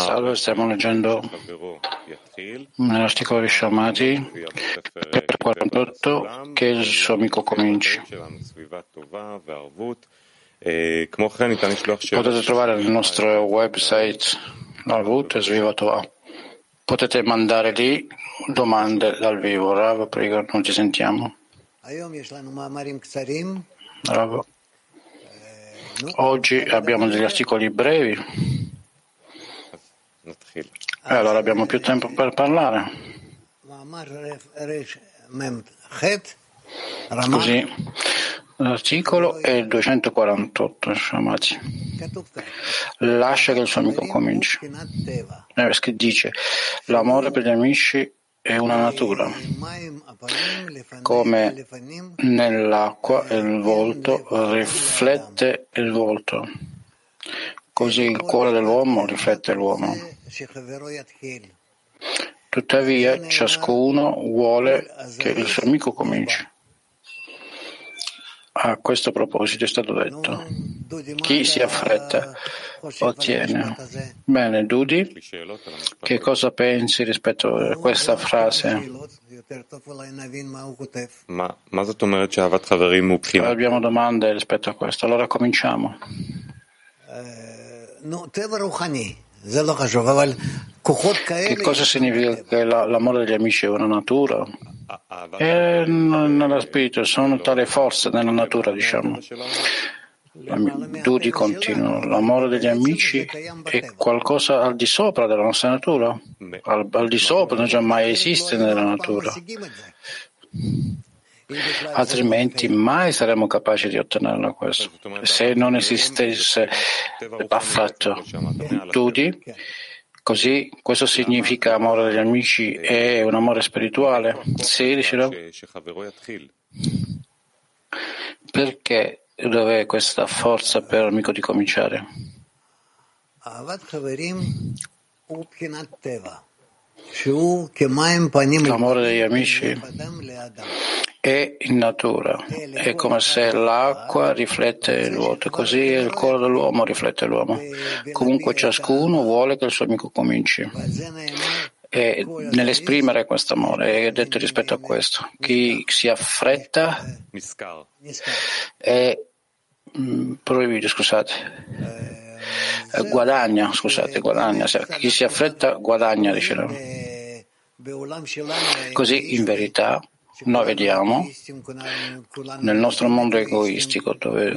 Salve, stiamo leggendo nell'articolo di Shamati, per 48, che il suo amico cominci. Potete trovare nel nostro website Arvut e Svivatova. Potete mandare lì domande dal vivo. Rav, prego, non ci sentiamo. Rav. Oggi abbiamo degli articoli brevi. E allora abbiamo più tempo per parlare. Così, l'articolo è il 248, Shamati. Lascia che il suo amico cominci. Eh, dice, l'amore per gli amici è una natura. Come nell'acqua il volto riflette il volto, così il cuore dell'uomo riflette l'uomo. Tuttavia ciascuno vuole che il suo amico cominci. A questo proposito è stato detto, chi si affretta ottiene. Bene, Dudi, che cosa pensi rispetto a questa frase? Abbiamo domande rispetto a questo, allora cominciamo. Che cosa significa che l'amore degli amici è una natura? E nello spirito sono tale forze nella natura, diciamo. Dudi continua. L'amore degli amici è qualcosa al di sopra della nostra natura? Al, al di sopra non già mai esiste nella natura. Altrimenti mai saremmo capaci di ottenerlo questo. Se non esistesse affatto. Dudi, Così questo significa amore degli amici è un amore spirituale? Sì, dicevo. Perché dov'è questa forza per l'amico di cominciare? L'amore degli amici è in natura, è come se l'acqua riflette il vuoto, così il cuore dell'uomo riflette l'uomo. Comunque ciascuno vuole che il suo amico cominci. E nell'esprimere questo amore è detto rispetto a questo. Chi si affretta è mm, proibito, scusate. Guadagna, scusate, guadagna. Chi si affretta guadagna, dice. Così in verità noi vediamo nel nostro mondo egoistico, dove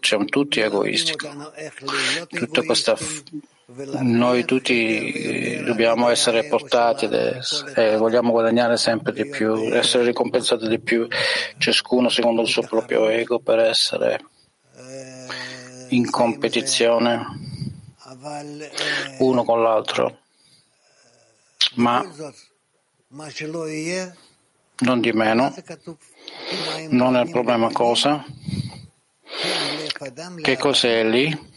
siamo tutti egoisti, tutta questa noi tutti dobbiamo essere portati e vogliamo guadagnare sempre di più, essere ricompensati di più, ciascuno secondo il suo proprio ego per essere in competizione uno con l'altro. Ma non di meno, non è il problema cosa? Che cos'è lì?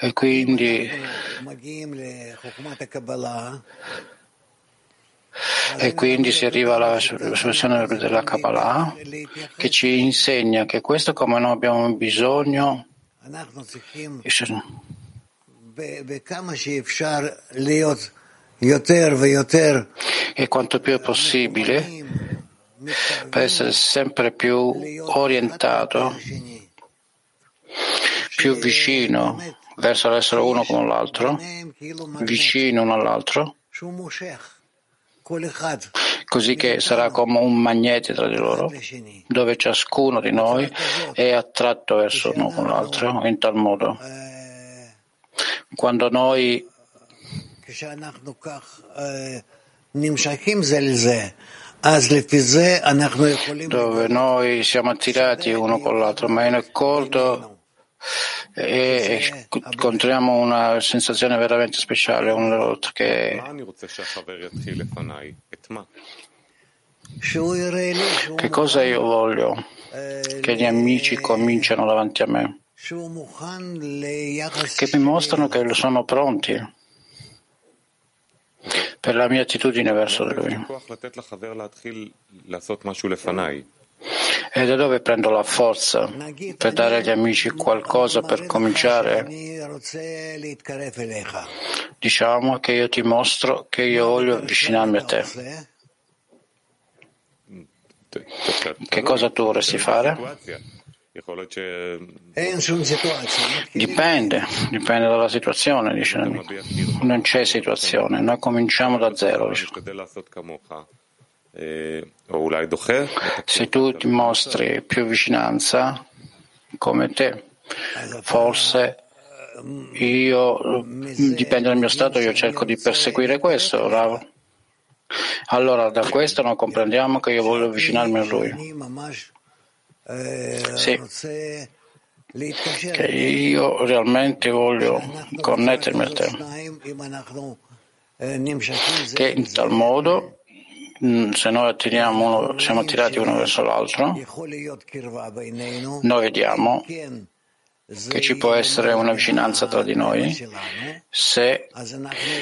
E quindi e quindi si arriva alla soluzione della Kabbalah che ci insegna che questo come noi abbiamo bisogno e quanto più è possibile per essere sempre più orientato, più vicino verso l'essere uno con l'altro, vicino uno all'altro, così che sarà come un magnete tra di loro, dove ciascuno di noi è attratto verso uno con l'altro in tal modo. Quando noi dove noi siamo attirati uno con l'altro, ma in accordo e incontriamo una sensazione veramente speciale uno dell'altro che che cosa io voglio? Che gli amici cominciano davanti a me, che mi mostrano che sono pronti per la mia attitudine verso di lui. E da dove prendo la forza per dare agli amici qualcosa per cominciare? Diciamo che io ti mostro che io voglio avvicinarmi a te. Che cosa tu vorresti fare? Dipende, dipende dalla situazione, dice l'amico. Non c'è situazione, noi cominciamo da zero. Se tu ti mostri più vicinanza come te, forse io, dipende dal mio stato, io cerco di perseguire questo, bravo. Allora, da questo noi comprendiamo che io voglio avvicinarmi a Lui. Sì, che io realmente voglio connettermi a te. Che in tal modo, mm, se noi attiriamo uno, siamo attirati uno verso l'altro, noi vediamo che ci può essere una vicinanza tra di noi, se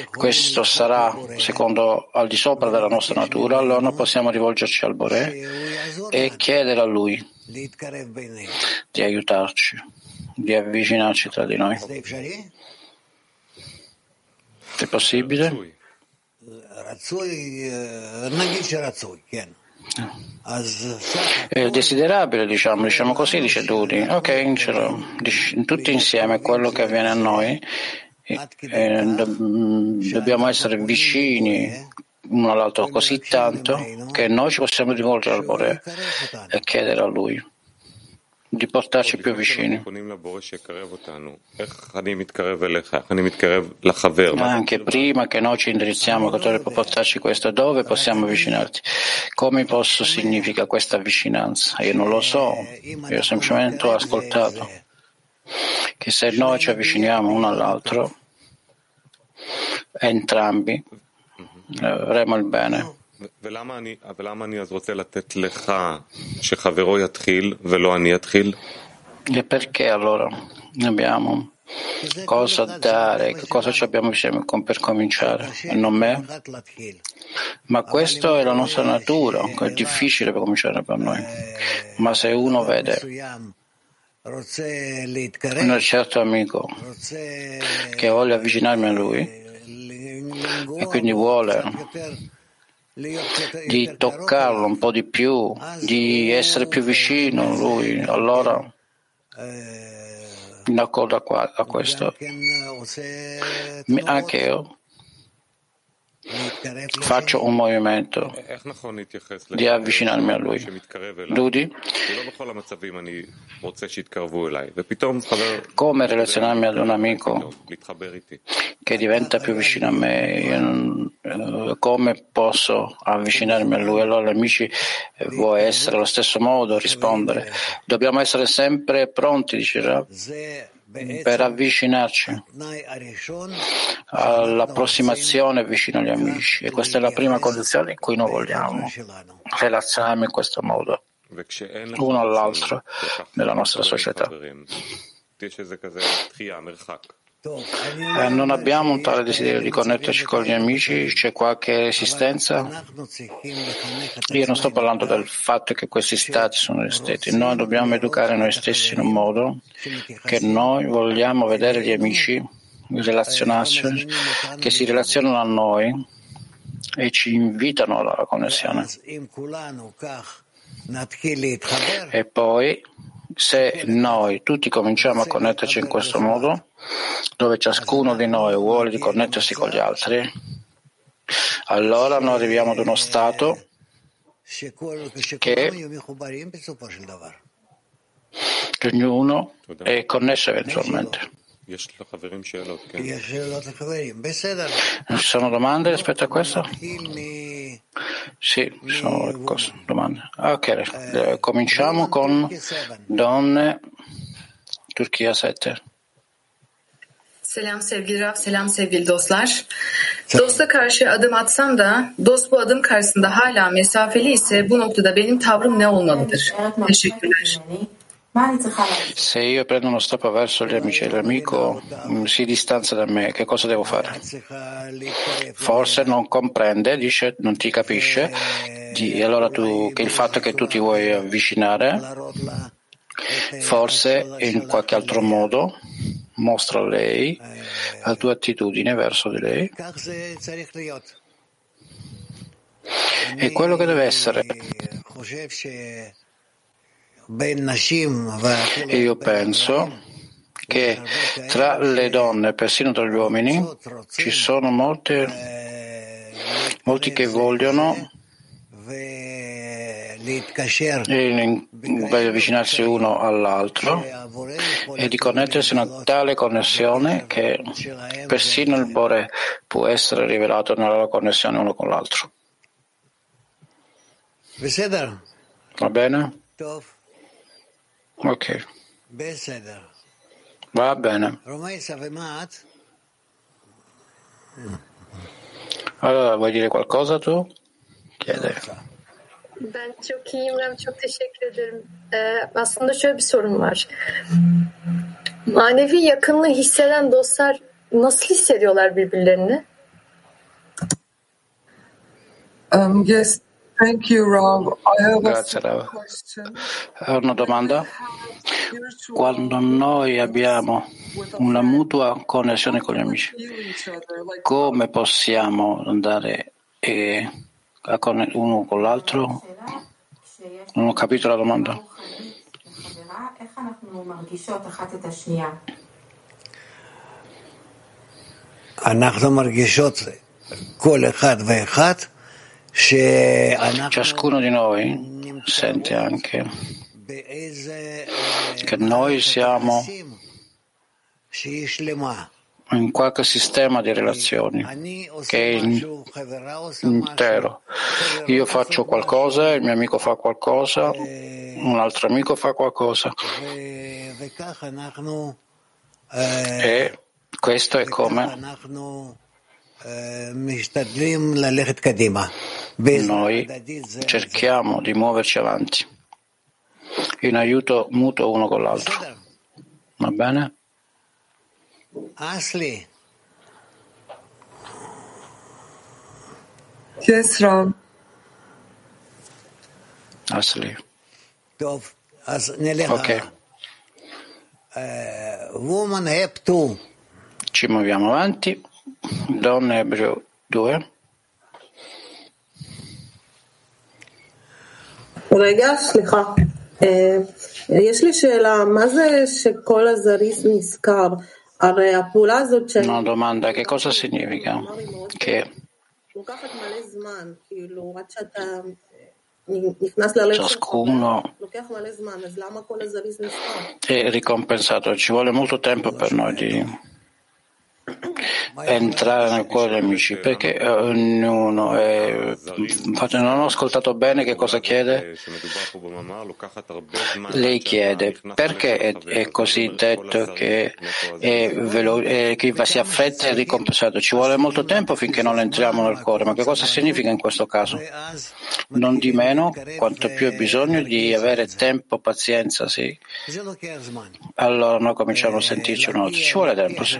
questo sarà secondo al di sopra della nostra natura, allora possiamo rivolgerci al Bore e chiedere a Lui di aiutarci, di avvicinarci tra di noi. È possibile? È desiderabile, diciamo, diciamo così, dice Dudi. Ok, tutti insieme quello che avviene a noi. E dobbiamo essere vicini uno all'altro così tanto che noi ci possiamo rivolgere al Bore e chiedere a Lui di portarci più vicini. Anche prima che noi ci indirizziamo che dovrebbe portarci questo, dove possiamo avvicinarti? Come posso significa questa vicinanza? Io non lo so, io semplicemente ho ascoltato che se noi ci avviciniamo uno all'altro, entrambi avremo il bene. E perché allora abbiamo cosa dare, cosa ci abbiamo insieme per cominciare non me? Ma questa è la nostra natura, è difficile per cominciare per noi. Ma se uno vede un certo amico che vuole avvicinarmi a lui e quindi vuole di toccarlo un po' di più, di essere più vicino a lui, allora in accordo a questo. Anche io faccio un movimento di avvicinarmi a lui. Dudi? Come relazionarmi ad un amico che diventa più vicino a me? Eh, come posso avvicinarmi a lui? Allora, amici, eh, vuoi essere allo stesso modo, rispondere. Dobbiamo essere sempre pronti, dice Rab per avvicinarci. All'approssimazione vicino agli amici. E questa è la prima condizione in cui noi vogliamo relazionarmi in questo modo uno all'altro nella nostra società. Eh, non abbiamo un tale desiderio di connetterci con gli amici? C'è qualche resistenza? Io non sto parlando del fatto che questi stati sono ristretti. Noi dobbiamo educare noi stessi in un modo che noi vogliamo vedere gli amici relazionarsi, che si relazionano a noi e ci invitano alla connessione. E poi se noi tutti cominciamo a connetterci in questo modo, dove ciascuno di noi vuole di connettersi con gli altri, allora noi arriviamo ad uno stato che, ognuno è connesso eventualmente. Ci sono domande rispetto a questo? Sì, ci sono domande. Ok, eh, cominciamo con donne Turchia 7. Selam sevgili Raf, selam sevgili dostlar. Dosta karşı adım atsam da dost bu adım karşısında hala mesafeli ise bu noktada benim tavrım ne olmalıdır? Teşekkürler. Se io prendo uno step verso gli amici e l'amico mm, si distanza da me, che cosa devo fare? Forse non comprende, dice, non ti capisce, di, allora tu, che il fatto che tu ti vuoi avvicinare, forse in qualche altro modo, mostra a lei la tua attitudine verso di lei. È quello che deve essere. E io penso che tra le donne, persino tra gli uomini, ci sono molte, molti che vogliono avvicinarsi uno all'altro e di connettersi a una tale connessione che persino il Bore può essere rivelato nella loro connessione uno con l'altro. Va bene? Ok. Va bene. Allora, vuoi dire qualcosa tu? Chiede. Ben çok iyiyim Rem, çok teşekkür ederim. Ee, aslında şöyle bir sorun var. Manevi yakınlığı hisseden dostlar nasıl hissediyorlar birbirlerini? Um, yes, thank you, Rav. I have Grazie, a Rav. question. Una domanda? Quando noi abbiamo una mutua connessione con gli amici, come possiamo andare eh, con uno con l'altro? Non ho capito la domanda. Ciascuno di noi sente anche che noi siamo in qualche sistema di relazioni che è intero. Io faccio qualcosa, il mio amico fa qualcosa, un altro amico fa qualcosa. E questo è come noi cerchiamo di muoverci avanti in aiuto mutuo uno con l'altro. Va bene? אסלי, yes. Asli. טוב, אז נלך Ok, Woman Hep 2, ci muoviamo avanti. Donne Ebreo 2. רגע, סליחה. אה, יש לי שאלה, מה זה שכל הזריז נזכר? Una domanda, che cosa significa che ciascuno è ricompensato? Ci vuole molto tempo per noi di entrare nel cuore degli amici perché eh, ognuno eh, è... non ho ascoltato bene che cosa chiede. Lei chiede perché è, è così detto che, è velo... è che si affretta e ricompensato? Ci vuole molto tempo finché non entriamo nel cuore ma che cosa significa in questo caso? Non di meno quanto più è bisogno di avere tempo pazienza sì. Allora noi cominciamo a sentirci una volta ci vuole tempo sì.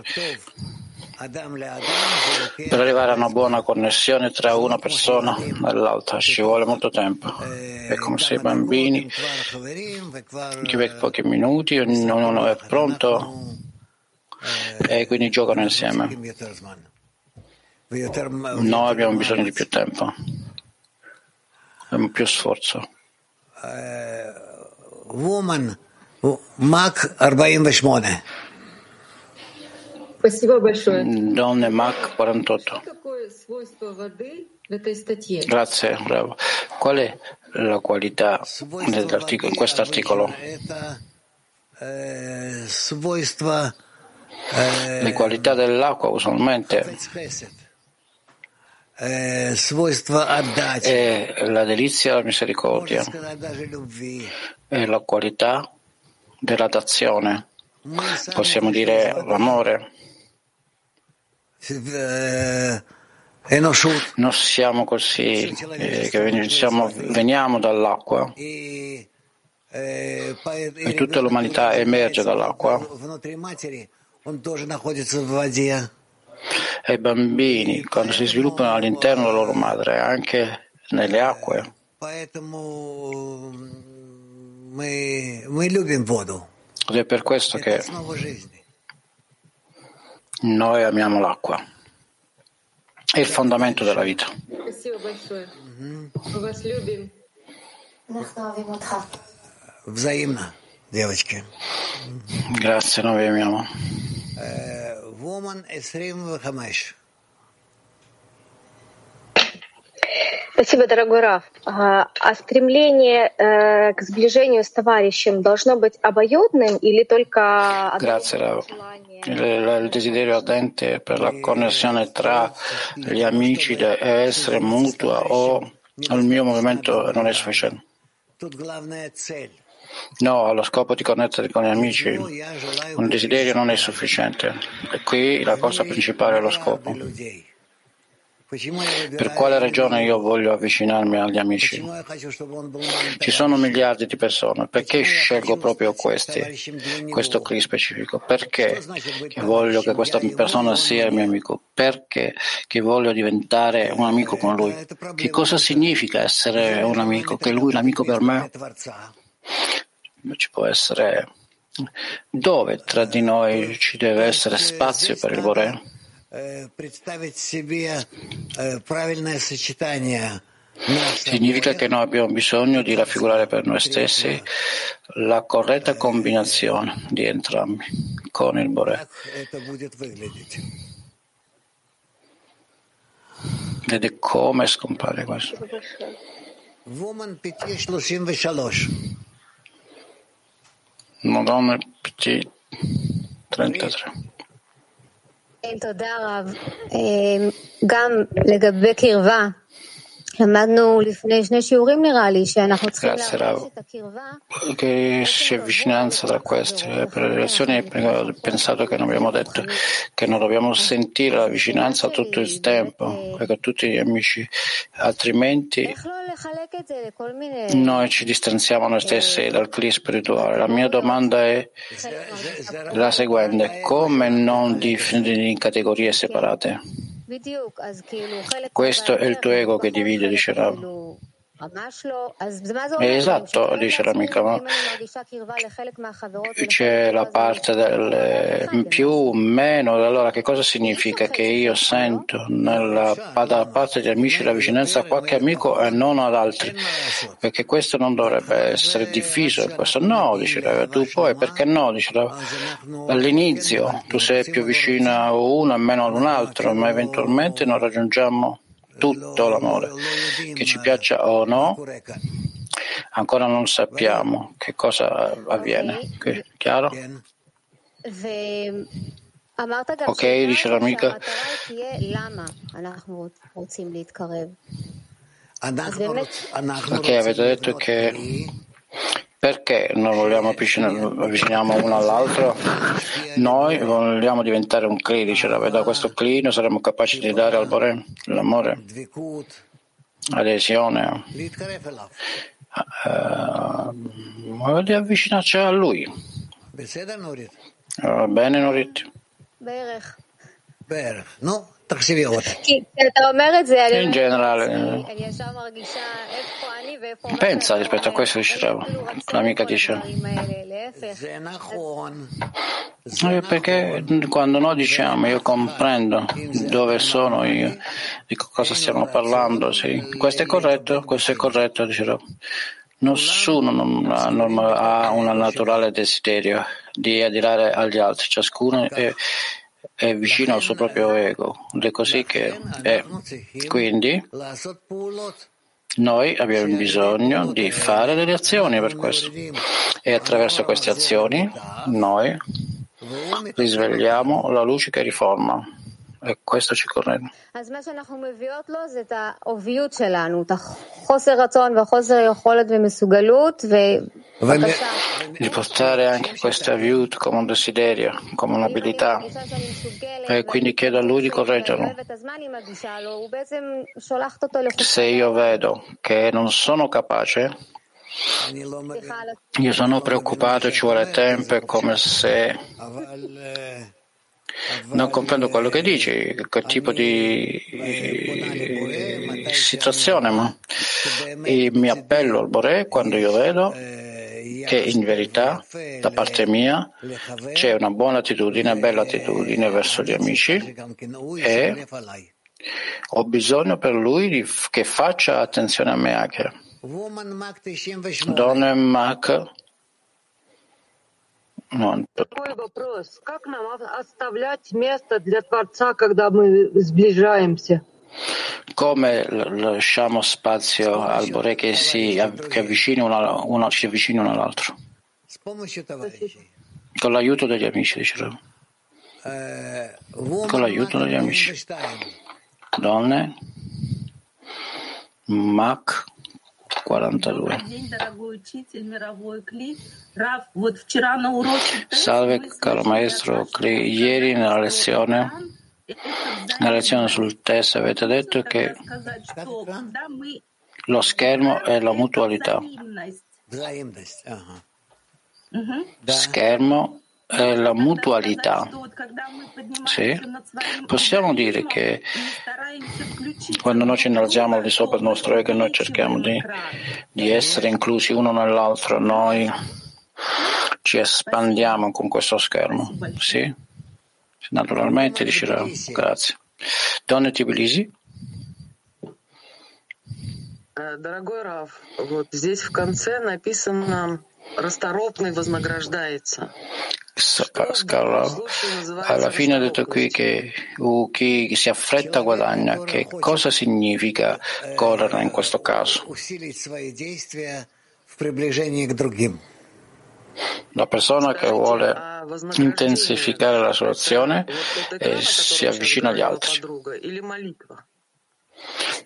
Per arrivare a una buona connessione tra una persona e l'altra ci vuole molto tempo. È come se i bambini che vedono pochi minuti, ognuno è pronto e quindi giocano insieme. Noi abbiamo bisogno di più tempo, più sforzo. Woman, Mach 48. Спасибо большое. Donne Mach 48. Что такое свойство воды в этой статье? Grazie, bravo. Qual è la qualità dell'articolo, in questo articolo? Это э, свойство э, Le qualità dell'acqua usualmente хесед. Э, свойство отдачи. è la delizia e la Можно misericordia, сказать даже любви. è la qualità della dazione, Мы сами possiamo dire l'amore. Non siamo così, eh, veniamo, siamo, veniamo dall'acqua. E tutta l'umanità emerge dall'acqua. e i bambini quando si sviluppano all'interno della loro madre anche nelle acque. ed è per questo che noi amiamo l'acqua. È il fondamento della vita. Grazie, noi vi amiamo. Woman 25. Спасибо, дорогой Раф. А а стремление э, к сближению с товарищем должно быть обоюдным или только Grazie, Rav. Il, il desiderio ardente per la connessione tra gli amici deve essere mutua o al mio movimento non è sufficiente. Тут главная цель. No, allo scopo di connettere con gli amici un desiderio non è sufficiente. E qui la cosa principale è lo scopo. Per quale ragione io voglio avvicinarmi agli amici? Ci sono miliardi di persone, perché scelgo proprio questi, questo qui specifico? Perché che voglio che questa persona sia il mio amico? Perché che voglio diventare un amico con lui? Che cosa significa essere un amico? Che lui è un amico per me? Ci può essere dove tra di noi ci deve essere spazio per il Bore? Significa che noi abbiamo bisogno di raffigurare per noi stessi la corretta combinazione di entrambi con il Bore. Vede come scompare questo. Madonna Petit 33. תודה רב. גם לגבי קרבה, Grazie Rav. Che c'è vicinanza tra queste per le relazioni. Ho pensato che non abbiamo detto che non dobbiamo sentire la vicinanza tutto il tempo, con tutti gli amici, altrimenti noi ci distanziamo noi stessi dal clima spirituale. La mia domanda è la seguente, come non definire in categorie separate? Questo è il tuo ego che divide, dice Rav. Eh, esatto, dice l'amica, ma c'è la parte del eh, più o meno, allora che cosa significa che io sento nella, da parte di amici la vicinanza a qualche amico e non ad altri? Perché questo non dovrebbe essere diffuso. Questo. No, dice la, tu puoi, perché no? Dice la, all'inizio tu sei più vicino a uno e meno ad un altro, ma eventualmente non raggiungiamo tutto l'amore. Che ci piaccia o no, ancora non sappiamo che cosa avviene. Chiaro? Ok, dice l'amica. Ok, avete detto che perché non vogliamo avvicinarci uno all'altro? Noi vogliamo diventare un clinice, da questo clino saremo capaci di dare al Bore l'amore, adesione, eh, di avvicinarci a lui. Eh, va bene, Norit? Berech. Berech, no? תחשבי עוד. כי כשאתה אומר את זה, אני In אומרת generale, לעצמי, אני ישר מרגישה איפה אני ואיפה... מה Pensa שאני rispetto a questo, dice אין לי Rav. אפילו רצון L'amica לכל dice. הדברים האלה, להפך. זה נכון. Eh, Perché quando noi diciamo io comprendo dove sono io, di cosa stiamo parlando, sì. questo è corretto, questo è corretto, dice Rav. Nessuno non ha, norma- ha un naturale desiderio di adirare agli altri, ciascuno è, è vicino al suo proprio ego ed è così che è. Quindi noi abbiamo bisogno di fare delle azioni per questo e attraverso queste azioni noi risvegliamo la luce che riforma e questo ci corremo. Di portare anche questa viut come un desiderio, come un'abilità. E quindi chiedo a lui di correggerlo. Se io vedo che non sono capace, io sono preoccupato, ci vuole tempo, è come se non comprendo quello che dici, che tipo di situazione, ma mi appello al Bore quando io vedo che in verità da parte mia c'è una buona attitudine, bella attitudine verso gli amici e ho bisogno per lui che faccia attenzione a me anche. Donne Mac Такой вопрос. Как нам оставлять место для Творца, когда мы сближаемся? Come lasciamo spazio al Bore che si che avvicini uno, uno, si avvicini uno all'altro? Con l'aiuto degli amici, dicevo. Con l'aiuto degli amici. Donne, Mac 42. Salve caro maestro Kli, ieri nella lezione, nella lezione sul test avete detto che lo schermo è la mutualità. Schermo è la mutualità. Sì? Possiamo dire che quando noi ci innalziamo al di sopra del nostro ego, noi cerchiamo di, di essere inclusi uno nell'altro, noi ci espandiamo con questo schermo. Sì? Naturalmente, dice grazie. Donne Tbilisi. Дорогой Раф, вот здесь в конце написано «расторопный вознаграждается». alla fine ha detto qui che uh, chi si affretta guadagna. Che cosa significa correre in questo caso? La persona che vuole intensificare la sua azione e si avvicina agli altri.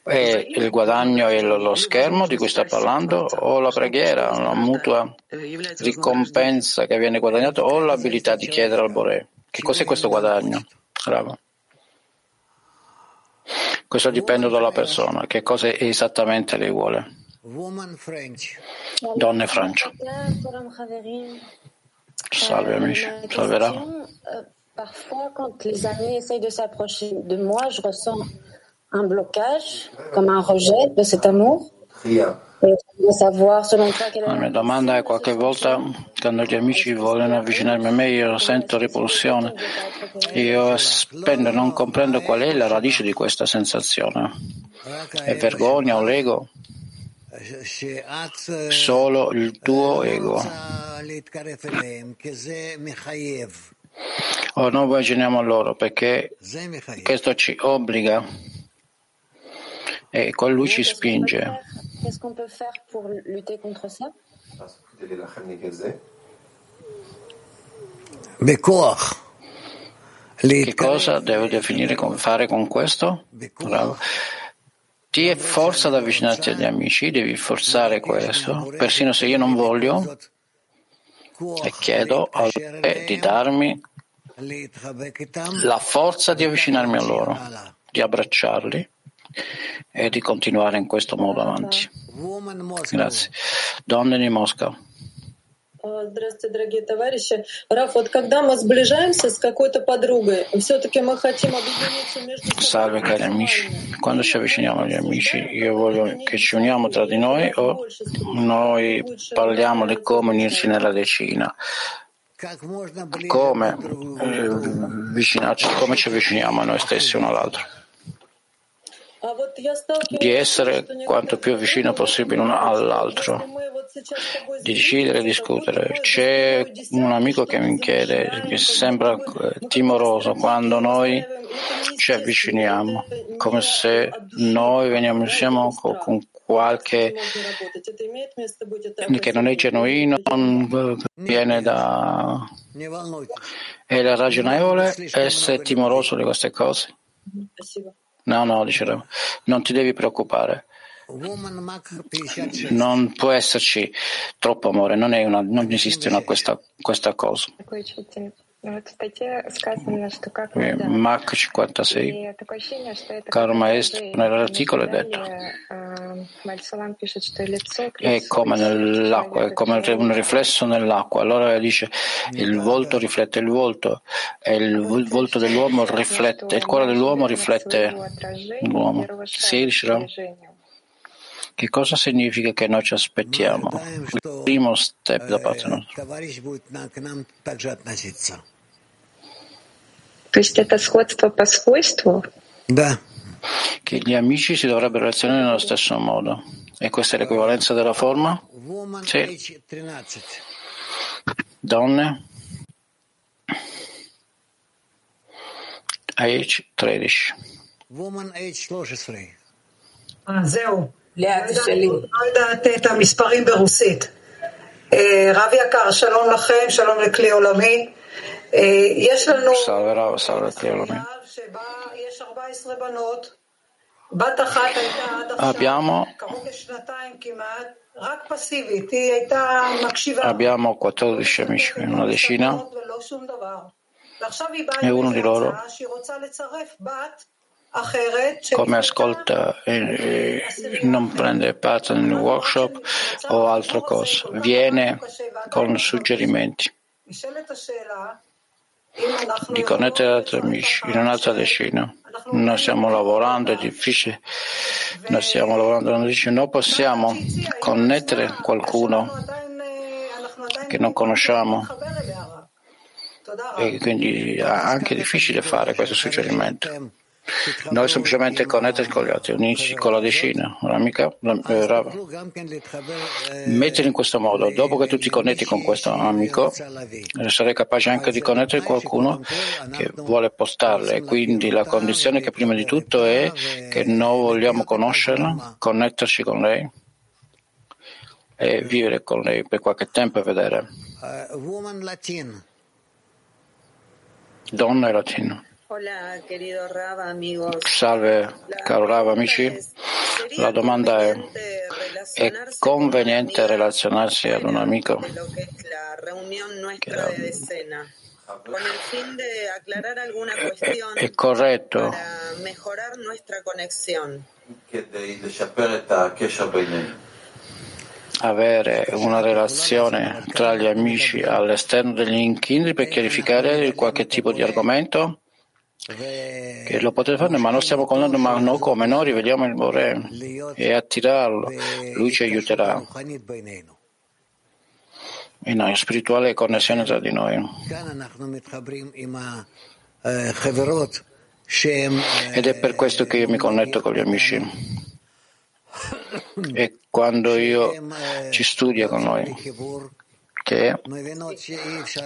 E il guadagno è lo schermo di cui sta parlando o la preghiera, una mutua ricompensa che viene guadagnata o l'abilità di chiedere al Bore? Che cos'è questo guadagno? Bravo. Questo dipende dalla persona, che cosa esattamente lei vuole. Donne Francia. Salve amici, salverà. Parfois, quand les amis essayent de s'approcher de moi, je ressens un blocage, comme un rejet de cet amour. La mia domanda è qualche volta quando gli amici vogliono avvicinarmi a me io sento repulsione. Io spendo, non comprendo qual è la radice di questa sensazione. È vergogna o l'ego? Solo il tuo ego. O noi avviciniamo a loro perché questo ci obbliga e con lui ci spinge. Che cosa devo definire come fare con questo? Bravo. Ti è forza ad avvicinarti agli amici, devi forzare questo, persino se io non voglio, e chiedo a te di darmi la forza di avvicinarmi a loro, di abbracciarli e di continuare in questo modo avanti. Grazie. Donne di Mosca. Здравствуйте, дорогие товарищи. Раф, вот когда мы сближаемся с какой-то подругой, все-таки мы хотим объединиться между собой. Salve cari amici, quando ci avviciniamo agli amici, io voglio che ci uniamo tra di noi o noi parliamo di come unirci nella decina, come, eh, come ci avviciniamo a noi stessi uno all'altro di essere quanto più vicino possibile uno all'altro, di decidere e discutere. C'è un amico che mi chiede, che sembra timoroso quando noi ci avviciniamo, come se noi veniamo insieme con qualche che non è genuino, viene da... È ragionevole essere timoroso di queste cose? No, no, dicevo, non ti devi preoccupare. Non può esserci troppo amore, non, una, non esiste una, questa, questa, cosa. Eh, Mach 56. Caro maestro, nell'articolo è detto è come nell'acqua, è come un riflesso nell'acqua. Allora dice il volto riflette il volto e il volto dell'uomo riflette, il cuore dell'uomo riflette l'uomo. Sì, Shra? Che cosa significa che noi ci aspettiamo? Il primo step da parte nostra. То есть это сходство по свойству? Да. Che gli amici si dovrebbero relazionare nello stesso modo. E questa è l'equivalenza della forma? Sì. Donne? Age 13. Woman age 13. זהו, לא יודעת את המספרים ברוסית. רב יקר, שלום לכם, שלום לכלי עולמי. Salve Rav, salve Teolomi. Abbiamo, abbiamo 14 amici, una decina, e uno di loro, come ascolta eh, e, eh, non prende parte nel workshop o altro cosa, viene con suggerimenti. Riconnetti altri amici in un'altra decina. Noi stiamo lavorando, è difficile. Non stiamo lavorando, non possiamo connettere qualcuno che non conosciamo. E quindi è anche difficile fare questo suggerimento. Noi semplicemente connettere con gli altri, unirci con la decina, un'amica, eh, Rav. Mettere in questo modo, dopo che tu ti connetti con questo amico, eh, sarai capace anche di connettere qualcuno che vuole postarle. Quindi la condizione che prima di tutto è che noi vogliamo conoscerla, connetterci con lei e vivere con lei per qualche tempo e vedere. Donna e latino. Salve, caro Rav, amici. La domanda è, è conveniente relazionarsi ad un amico? Cuestión È corretto avere una relazione tra gli amici all'esterno degli incontri per chiarificare qualche tipo di argomento? che lo potete fare, ma non stiamo contando, ma noi come noi rivediamo il Bore e attirarlo, lui ci aiuterà. E noi, spirituale connessione tra di noi. Ed è per questo che io mi connetto con gli amici. E quando io ci studio con noi, che,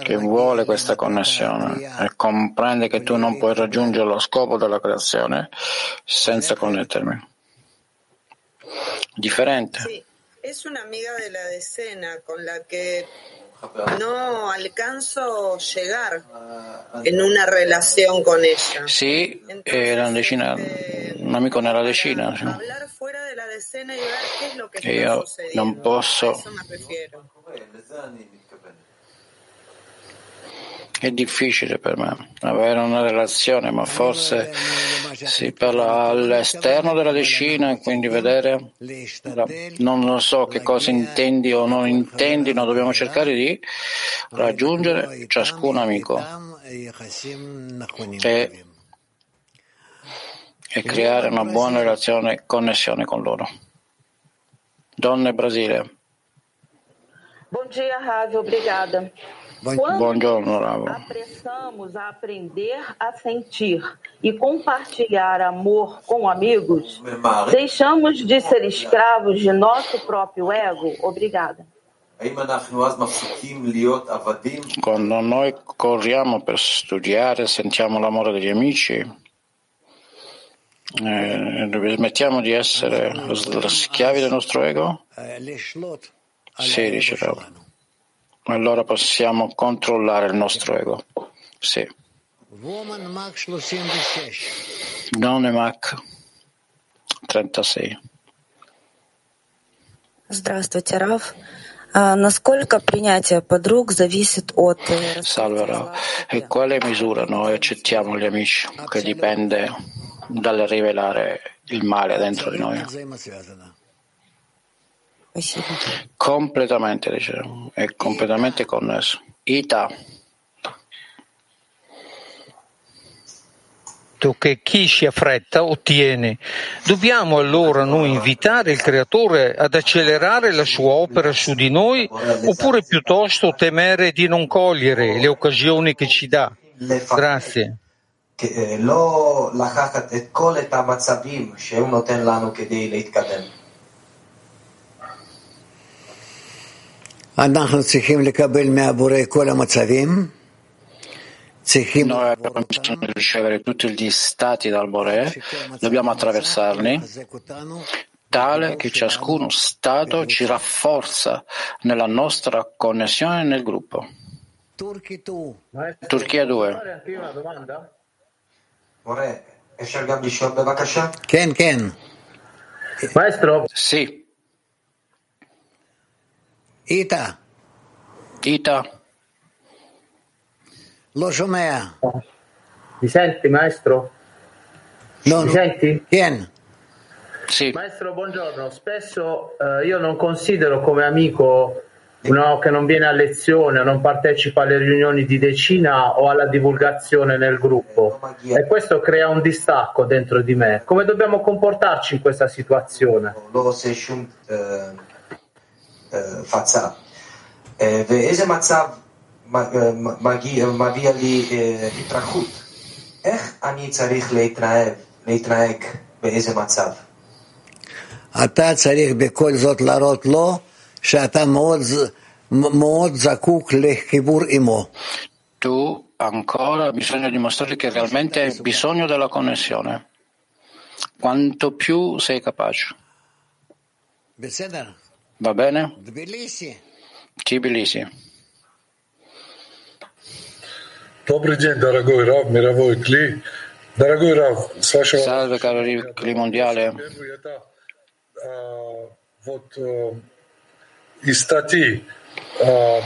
che vuole questa connessione e comprende che tu non puoi raggiungere lo scopo della creazione senza connettermi. Differente. Sì, è un'amica della decena con la che no alcanzo a llegar en una relación con ella. Sì, era una decina, un amico nella decina. sì. Hablar fuera de la decena y ver qué es lo que E está sucediendo. non posso, A eso me refiero. È difficile per me avere una relazione, ma forse si parla all'esterno della decina, quindi vedere, non lo so che cosa intendi o non intendi, ma dobbiamo cercare di raggiungere ciascun amico e, e creare una buona relazione e connessione con loro. Donne Brasile. Buongiorno, obrigada. Quando apressamos a aprender a sentir e compartilhar amor com amigos, deixamos de ser escravos de nosso próprio ego. Obrigada. Quando noi para estudar, sentimos o amor dos amigos, eh, smettiamo di essere schiavi del nostro ego? Sim, dice allora possiamo controllare il nostro ego. Sì. Non è Mach 36. Здравствуйте, Раф. Salve, Rav. e quale misura noi accettiamo gli amici? Che dipende dal rivelare il male dentro di noi. Completamente, diciamo, è completamente connesso. Ita. che chi si affretta ottiene. Dobbiamo allora noi invitare il Creatore ad accelerare la sua opera su di noi oppure piuttosto temere di non cogliere le occasioni che ci dà? Grazie. לא לקחת את כל את המצבים שהוא נותן לנו כדי להתקדם. אנחנו צריכים לקבל מהבורא כל המצבים noi abbiamo bisogno di ricevere tutti gli stati dal Bore, dobbiamo attraversarli, tale che ciascuno stato ci rafforza nella nostra connessione nel gruppo. Turchia 2. Ken, Ken. Maestro? Sì. Ita. Ita. Lo Shomea. Mi senti, maestro? No, Mi senti? Bien. Sì. Maestro, buongiorno. Spesso eh, io non considero come amico uno che non viene a lezione, non partecipa alle riunioni di decina o alla divulgazione nel gruppo e questo crea un distacco dentro di me. Come dobbiamo comportarci in questa situazione? ואיזה מצב מביע לי התרככות? איך אני צריך להתנהג, להתנהג באיזה מצב? אתה צריך בכל זאת להראות לו שאתה מאוד, מאוד זקוק לחיבור עמו. Tu ancora bisogna dimostrare che realmente hai bisogno della connessione. Quanto più sei capace. Va bene? Tbilisi. Добрый день, дорогой Рав, мировой Кли. Дорогой Рав, с вашего... Salve caro Cli Mondiale. Это, а, вот а, из статьи а,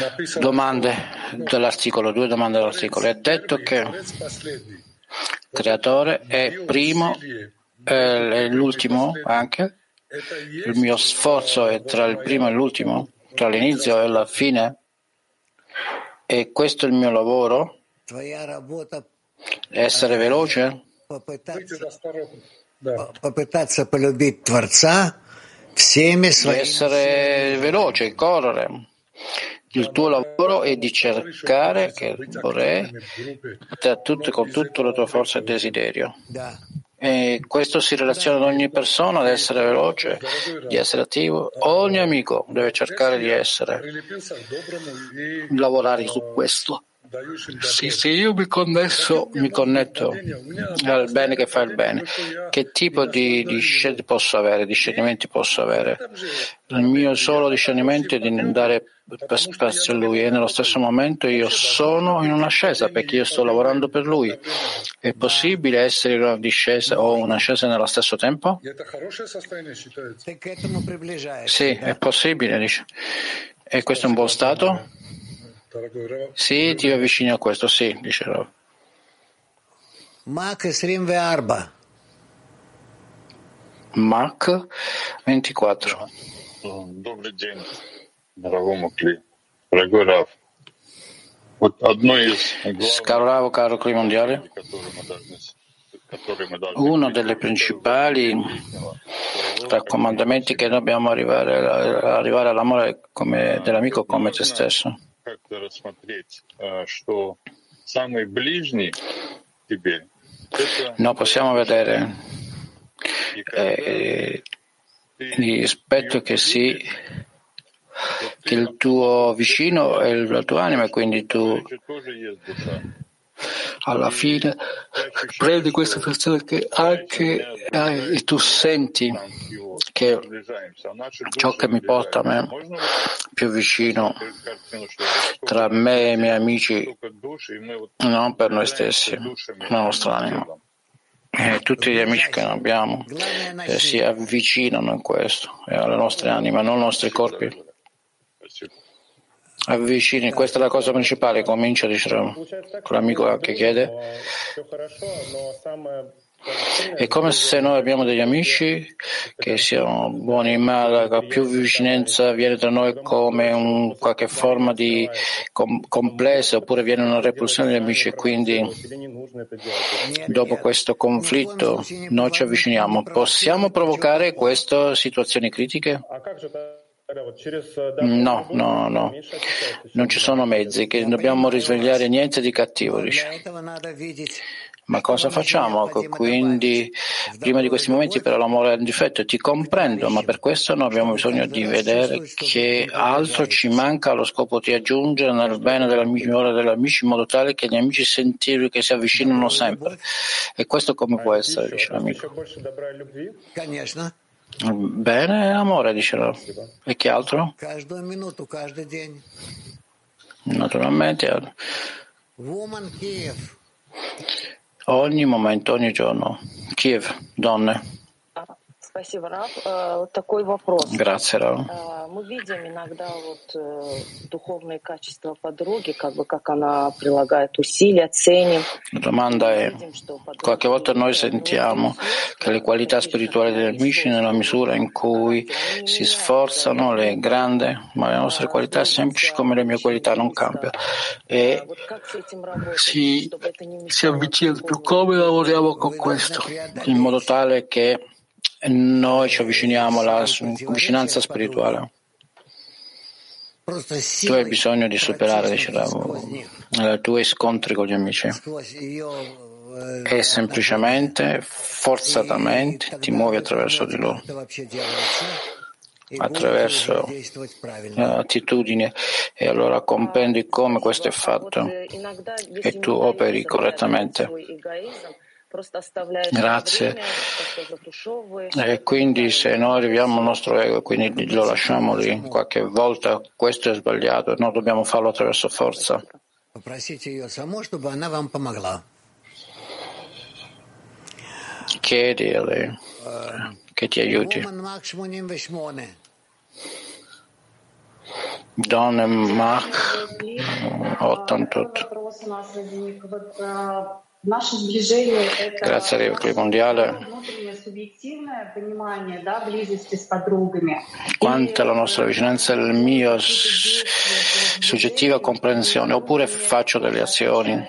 написано... Domande dell'articolo, due domande dell'articolo. È detto che il creatore è primo e l'ultimo anche. il mio sforzo è tra il primo e l'ultimo, tra l'inizio e la fine. E questo è il mio lavoro? Essere veloce? Essere veloce, correre. Il tuo lavoro è di cercare che vorrei tutto, con tutta la tua forza e desiderio. E questo si relaziona ad ogni persona, ad essere veloce, di essere attivo. Ogni amico deve cercare di essere, lavorare su questo. Sì, se io mi connesso, mi connetto al bene che fa il bene, che tipo di, di posso avere, discernimenti posso avere? Il mio solo discernimento è di dare spazio a lui e nello stesso momento io sono in un'ascesa perché io sto lavorando per lui. È possibile essere in una discesa o un'ascesa nello stesso tempo? Sì, è possibile, dice. E questo è un buon stato? Sì, ti avvicini a questo, sì, dice Rav. Mach 24. Mach 24. Добрый день, дорогому Кли. Дорогой Раф, вот одно из Caro Ravo, caro Cli Mondiale, uno dei principali raccomandamenti che dobbiamo arrivare, arrivare all'amore come, dell'amico come te stesso. как-то рассмотреть, э, что самый ближний тебе это Non possiamo vedere eh, rispetto che sì che il tuo vicino è la tua anima e quindi tu тоже есть душа. alla fine. Prendi questa persona che anche eh, tu senti che ciò che mi porta a me più vicino tra me e i miei amici non per noi stessi la nostra anima. E tutti gli amici che abbiamo eh, si avvicinano in questo e alle nostre anime non ai nostri corpi Avvicini, questa è la cosa principale, comincia diciamo, con l'amico che chiede. È come se noi abbiamo degli amici che siano buoni, ma la più vicinanza viene tra noi come un, qualche forma di com- complesso oppure viene una repulsione degli amici e quindi dopo questo conflitto noi ci avviciniamo. Possiamo provocare queste situazioni critiche? No, no, no, non ci sono mezzi, che dobbiamo risvegliare niente di cattivo, dice. Ma cosa facciamo? Quindi, prima di questi momenti, però l'amore è un difetto, ti comprendo, ma per questo noi abbiamo bisogno di vedere che altro ci manca allo scopo di aggiungere nel bene della migliore degli amici, in modo tale che gli amici sentano che si avvicinano sempre. E questo come può essere, dice l'amico? Bene, amore, diceva. E che altro? Naturalmente. Ogni momento, ogni giorno. Kiev, donne. Спасибо, Рав. Такой вопрос. Grazie, Rav. Мы видим иногда вот духовные качества подруги, как бы как она прилагает усилия, ценим. La domanda è, qualche volta noi sentiamo che le qualità spirituali degli amici nella misura in cui si sforzano le grandi, ma le nostre qualità semplici come le mie qualità non cambiano e si, si avvicinano. Come lavoriamo con questo? In modo tale che noi ci avviciniamo alla vicinanza spirituale. Tu hai bisogno di superare diciamo, i tuoi scontri con gli amici. e semplicemente, forzatamente, ti muovi attraverso di loro, attraverso attitudini e allora comprendi come questo è fatto. E tu operi correttamente. Grazie. E quindi se noi arriviamo al nostro ego e quindi lo lasciamo lì qualche volta, questo è sbagliato, noi dobbiamo farlo attraverso forza. Chiedi a lei che ti aiuti. Donne Mach 88. Grazie a Rio Clip Mondiale. Quanto alla nostra vicinanza, la mia soggettiva comprensione, oppure faccio delle azioni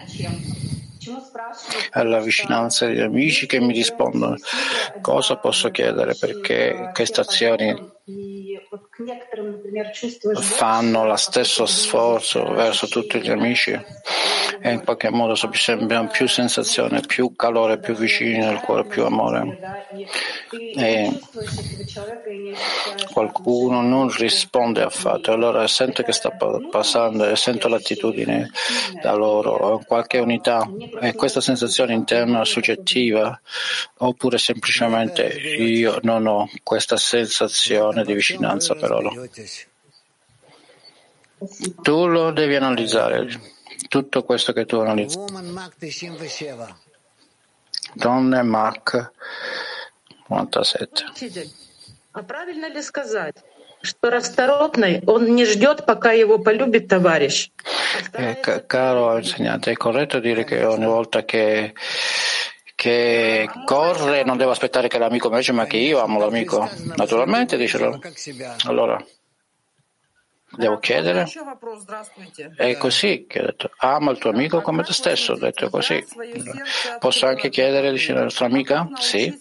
alla vicinanza degli amici che mi rispondono. Cosa posso chiedere? Perché queste azioni fanno lo stesso sforzo verso tutti gli amici? E in qualche modo abbiamo più sensazione, più calore, più vicini nel cuore, più amore. E qualcuno non risponde affatto, allora sento che sta passando e sento l'attitudine da loro, qualche unità. E questa sensazione interna soggettiva oppure semplicemente io non ho questa sensazione di vicinanza per loro. Tu lo devi analizzare, tutto questo che tu analizzi. Donne Mach 97 Учитель, а правильно ли сказать, что расторопный, он не ждет, пока его полюбит товарищ? Eh, ca- caro insegnante, è corretto dire che ogni volta che, che corre non devo aspettare che l'amico mi dice ma che io amo l'amico? Naturalmente, dice lui. Allora, Devo chiedere? È così che ho detto. Ama il tuo amico come te stesso. Ho detto così. Posso anche chiedere dice la nostra amica? Sì.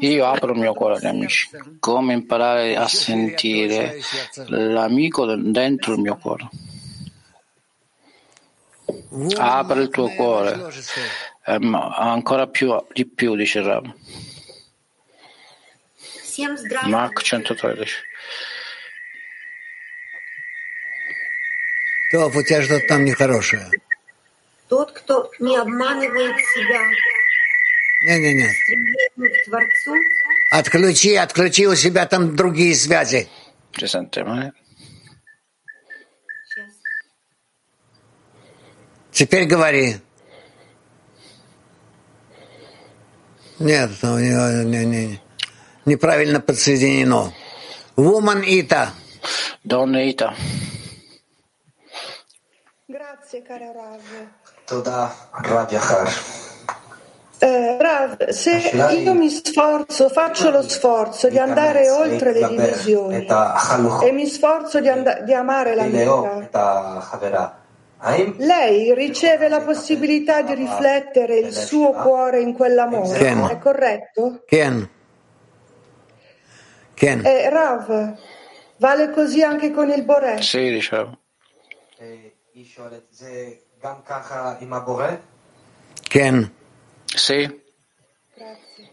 Io apro il mio cuore agli amici. Come imparare a sentire l'amico dentro il mio cuore? Apri il tuo cuore. Um, ancora più, di più, dice Rab. Mark 113. То, у тебя что-то там нехорошее. Тот, кто не обманывает себя, Не-не-не. стремление к Творцу, Отключи, отключи у себя там другие связи. Теперь говори. Нет, ну, не, не, не, неправильно подсоединено. Woman Ita. Donna Ita. Grazie, caro Rav. Toda Rav Eh, Rav, se io mi sforzo, faccio lo sforzo di andare oltre le divisioni e mi sforzo di, and- di amare la mia. vita, Lei riceve la possibilità di riflettere il suo cuore in quell'amore, Ken. è corretto? Ken. Ken. Eh, Rav, vale così anche con il Borè? Sì, diciamo. Ken. Sì. Grazie.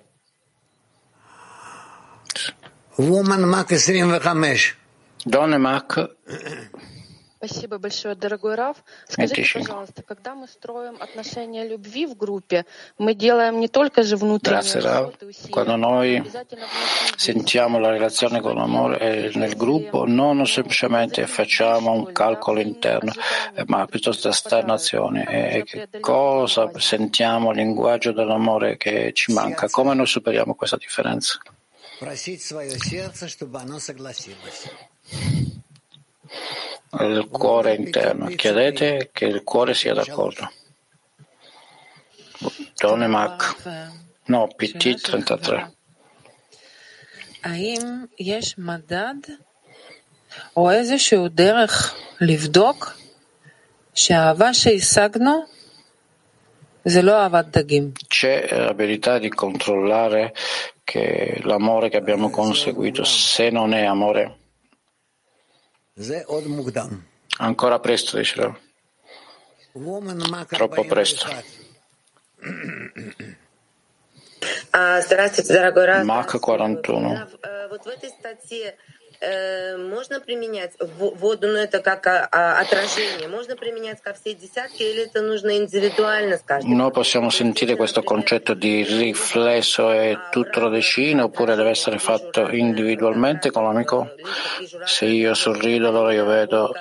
Woman Mach 25. Donne Mach Спасибо большое, дорогой Раф. Скажите, 25. пожалуйста, когда мы строим отношения любви в группе, мы делаем не только же внутренние Grazie Rav. работы, усилия, Quando noi sentiamo la relazione con l'amore eh, nel gruppo, non semplicemente facciamo un calcolo interno, eh, ma piuttosto esterna azione. E che cosa sentiamo il linguaggio dell'amore che ci manca? Come noi superiamo questa differenza? Просить свое сердце, чтобы оно согласилось. Il cuore interno. Chiedete che il cuore sia d'accordo. Donne Mac. No, PT 33. האם יש מדד או איזשהו דרך לבדוק שהאהבה שהשגנו זה לא אהבת דגים? C'è l'abilità di controllare che l'amore che abbiamo conseguito, se non è amore, זה עוד מוקדם. Ancora presto, dice Troppo presto. Здравствуйте, дорогой Мак 41. Раф, э, Вот в этой статье э, можно применять в- воду, ну это как а, а, отражение, можно применять ко всей десятке или это нужно индивидуально, скажем? Noi possiamo sentire questo concetto di riflesso e tutto la decina oppure deve essere fatto individualmente con l'amico? Se io sorrido allora io vedo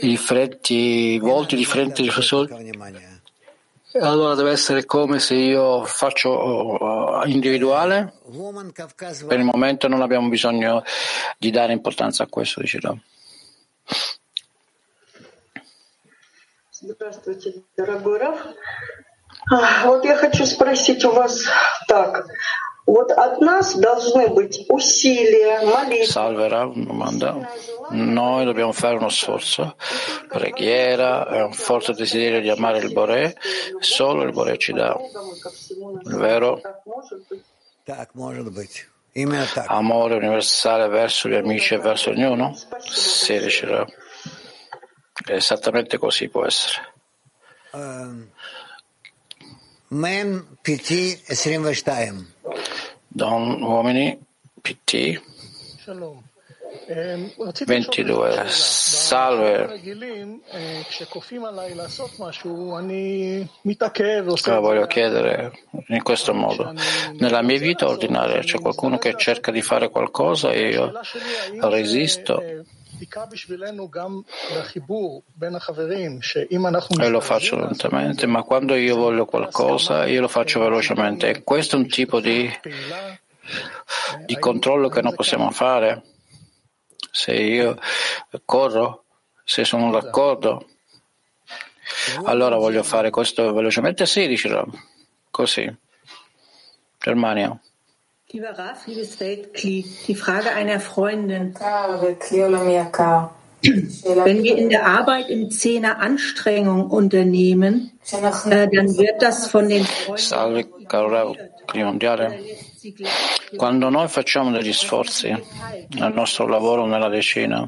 i differenti i volti differenti di persone. allora deve essere come se io faccio eh, individuale? Per il momento non abbiamo bisogno di dare importanza a questo, dice Rav. Здравствуйте, дорогой Раф. Вот я хочу спросить у вас так. Salve Rav, domanda. Noi dobbiamo fare uno sforzo, preghiera, è un forte desiderio di amare il Bore, solo il Bore ci dà, vero? Amore universale verso gli amici e verso ognuno? Sì, Rav. Esattamente così può essere. Mem PT 22. Don, uomini, PT 22. Salve. Io voglio chiedere in questo modo. Nella mia vita ordinaria c'è qualcuno che cerca di fare qualcosa e io resisto. E lo faccio lentamente, ma quando io voglio qualcosa, io lo faccio velocemente. E questo è un tipo di, di controllo che non possiamo fare. Se io corro, se sono d'accordo, allora voglio fare questo velocemente. Sì, dice Così. Germania. Lieber Raf, liebes Feld, Kli, die Frage einer Freundin. Wenn wir in der Arbeit im Zehner Anstrengung unternehmen, äh, dann wird das von den Freunden caro clima mondiale. Quando noi facciamo degli sforzi nel nostro lavoro nella decina,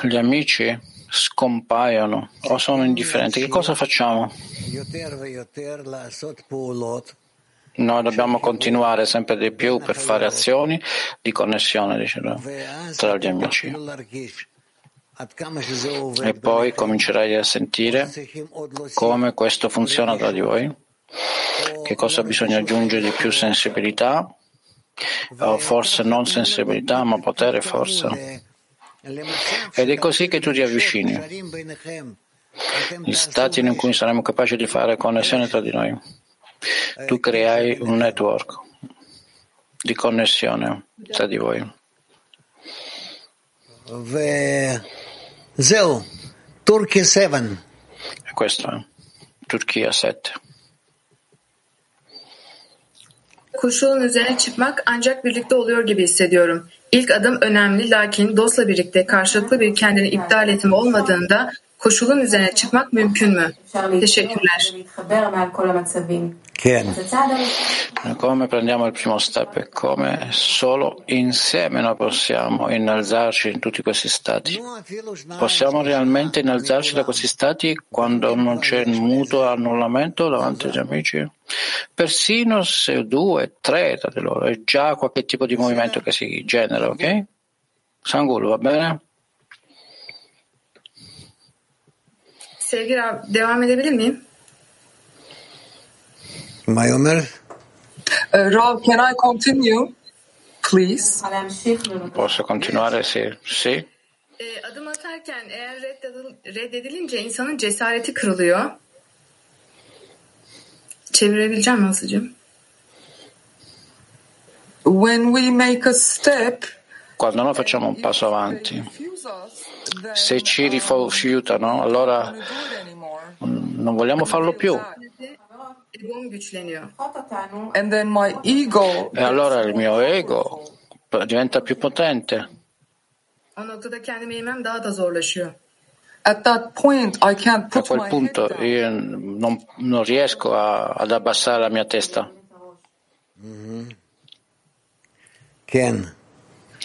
gli amici scompaiono o sono indifferenti, che cosa facciamo? Noi dobbiamo continuare sempre di più per fare azioni di connessione dice, tra gli amici. E poi comincerai a sentire come questo funziona tra di voi, che cosa bisogna aggiungere di più sensibilità, o forse non sensibilità, ma potere e forza. Ed è così che tu ti avvicini, gli stati in cui saremo capaci di fare connessione tra di noi. Tu creai un network di connessione tra di voi. Turkey 7. E questo è Turchia 7. Koşulun üzerine çıkmak ancak birlikte oluyor gibi hissediyorum. İlk adım önemli lakin dostla birlikte karşılıklı bir kendini iptal etme olmadığında koşulun üzerine çıkmak mümkün mü? Teşekkürler. Come prendiamo il primo step e come solo insieme noi possiamo innalzarci in tutti questi stati. Possiamo realmente innalzarci da questi stati quando non c'è un mutuo annullamento davanti agli amici? Persino se due, tre tra di loro, è già qualche tipo di movimento che si genera, ok? Sangulu, va bene? Sevgili Rab, devam edebilir miyim? Mayomer? Uh, Rav, can I continue, please? Posso continuare? Sì. sì. E, adım atarken eğer reddedil- reddedilince insanın cesareti kırılıyor. Çevirebileceğim mi hızlıca? When we make a step, Quando noi facciamo un passo avanti, se ci rifiutano, allora non vogliamo farlo più. E allora il mio ego diventa più potente. A quel punto io non, non riesco a- ad abbassare la mia testa. Ken.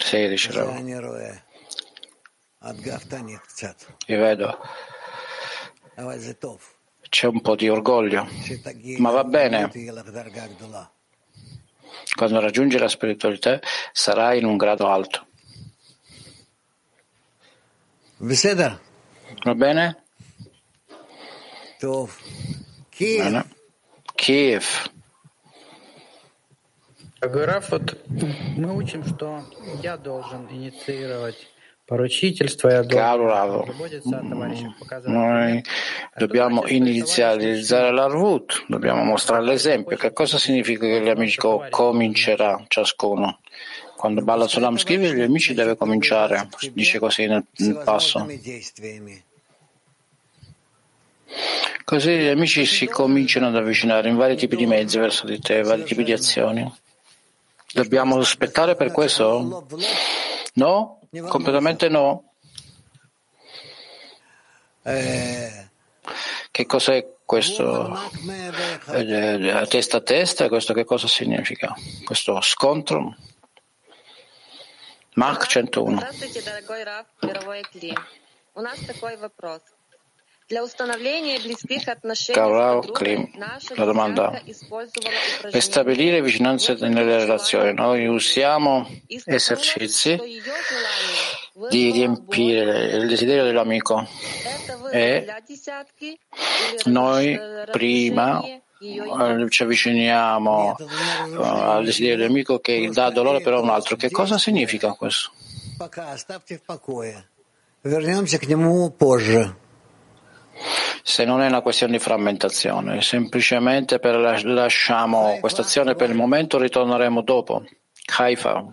Sì, euro. E vedo c'è un po' di orgoglio, ma va bene. Quando raggiungi la spiritualità sarai in un grado alto. Va bene? bene. Kiev. Caro noi dobbiamo inizializzare l'Arvut, dobbiamo mostrare l'esempio. Che cosa significa che gli amici comincerà ciascuno? Quando Balla Sulam scrive, gli amici deve cominciare, dice così nel, nel passo. Così gli amici si cominciano ad avvicinare in vari tipi di mezzi verso di te, vari tipi di azioni. Dobbiamo aspettare per questo? No? Completamente no. Che cos'è questo eh, testa a testa? Questo che cosa significa? Questo scontro? Mark 101. Karao Klim, la domanda per stabilire vicinanze nelle relazioni, noi usiamo esercizi di riempire il desiderio dell'amico e noi prima ci avviciniamo al desiderio dell'amico che dà dolore però a un altro. Che cosa significa questo? se non è una questione di frammentazione, semplicemente per lasciamo questa azione per il momento, ritorneremo dopo. Haifa.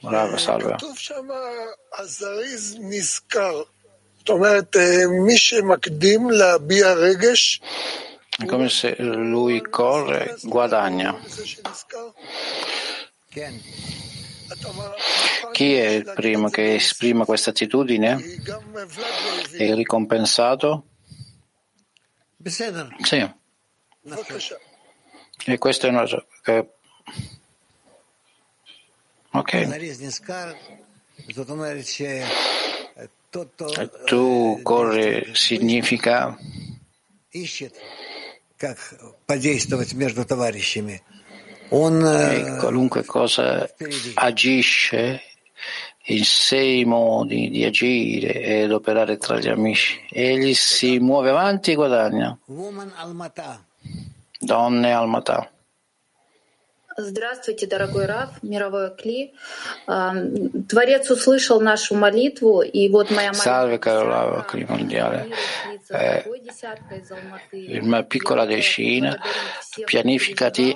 Bravo, salve. È come se lui corre, guadagna. Chi è il primo che esprima questa attitudine? È ricompensato? Sì. E questo è una. Eh. Ok. Eh, tu corri significa. Как подействовать между товарищами e qualunque cosa agisce in sei modi di agire ed operare tra gli amici. Egli si muove avanti e guadagna. Donne al matà. Здравствуйте, дорогой Раф, мировой Кли. А, Творец услышал нашу молитву, и вот моя Salve молитва caro Lava, clima mondiale. eh, una piccola decina pianifica di,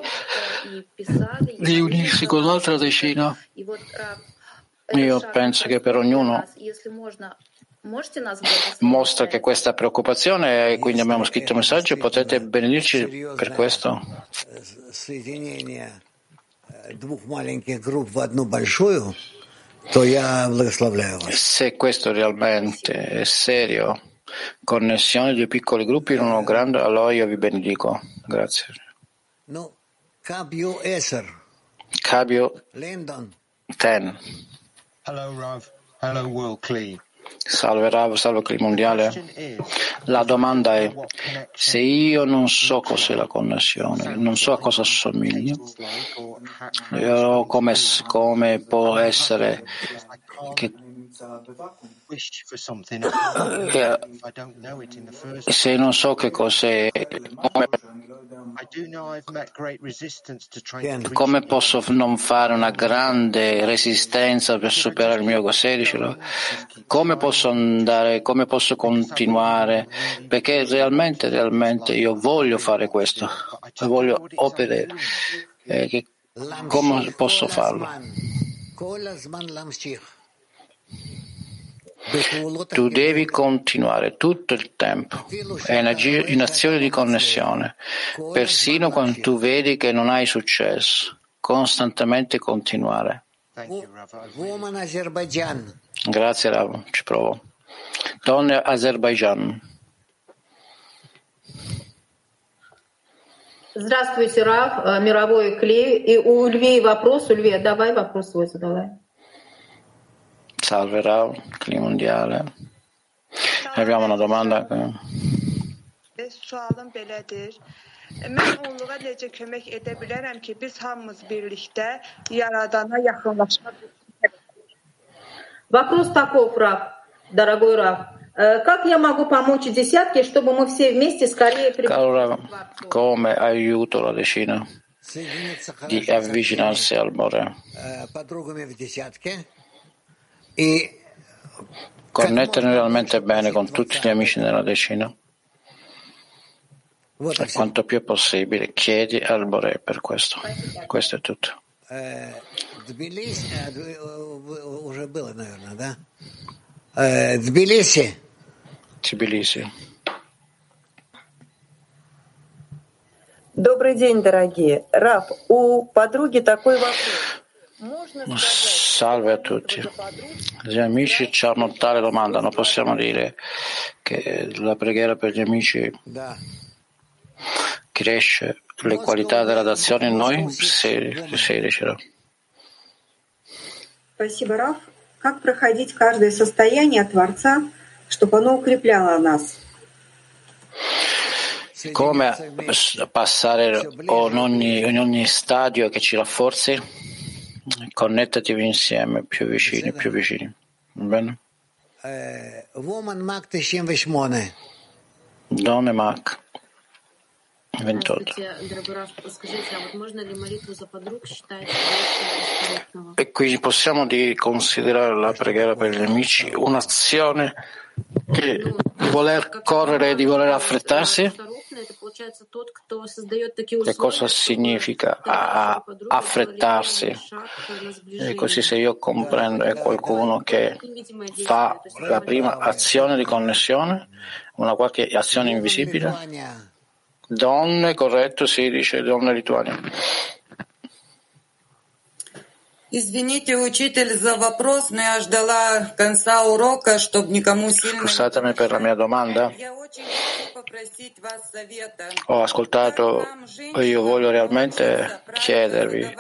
di unirsi con l'altra decina. Io penso che per ognuno mostra che questa preoccupazione e quindi abbiamo scritto un messaggio potete benedirci per questo Se questo realmente è serio? Connessione di piccoli gruppi in uno grande allora io vi benedico. Grazie. Cabio 10 Hello Rav, hello World Clee. Salve Rav, salve Cli mondiale. La domanda è, se io non so cos'è la connessione, non so a cosa assomiglia, come, come può essere che se non so che cos'è, come, come posso non fare una grande resistenza per superare il mio ego 16? Come posso andare, come posso continuare? Perché realmente, realmente io voglio fare questo, voglio operare. Eh, come posso farlo? Tu devi continuare tutto il tempo in azione di connessione, persino quando tu vedi che non hai successo, costantemente continuare. Grazie Rav, ci provo. Donne Azerbaijan. Здравствуйте, Рав, мировой клей. И у Львей вопрос. У Львей, давай вопрос свой задавай. Salve Rav, clima mondiale. Abbiamo una domanda. Sualım belədir. Mən onluğa necə kömək edə bilərəm ki, biz hamımız birlikdə Yaradana yaxınlaşmaq Вопрос таков, Рав, дорогой Рав. Как я могу помочь десятке, чтобы мы все вместе скорее Allora, come aiuto la decina di avvicinarsi al More? E connettere realmente bene con tutti gli amici nella decina. E quanto più è possibile, chiedi al Bore per questo. Questo è tutto. Tbilisi. Tbilisi. Добрый день, дорогие. Раф, у подруги такой вопрос. Salve a tutti. Gli amici ci hanno tale domanda, non possiamo dire che la preghiera per gli amici cresce le qualità della d'azione in noi? Sì, sì, riuscirà. Спасибо, Раф. Как проходить каждое состояние Творца, чтобы оно укрепляло нас? Come passare in ogni, in ogni stadio che ci rafforzi? Connettatevi insieme, più vicini, più vicini. Va bene? 98. Donne Mac 28. E quindi possiamo di considerare la preghiera per gli amici un'azione che di voler correre, di voler affrettarsi? Che cosa significa affrettarsi? E così se io comprendo è qualcuno che fa la prima azione di connessione, una qualche azione invisibile? Donne, corretto, sì, dice donna lituana. Scusatemi per la mia domanda. Ho ascoltato, e io voglio realmente chiedervi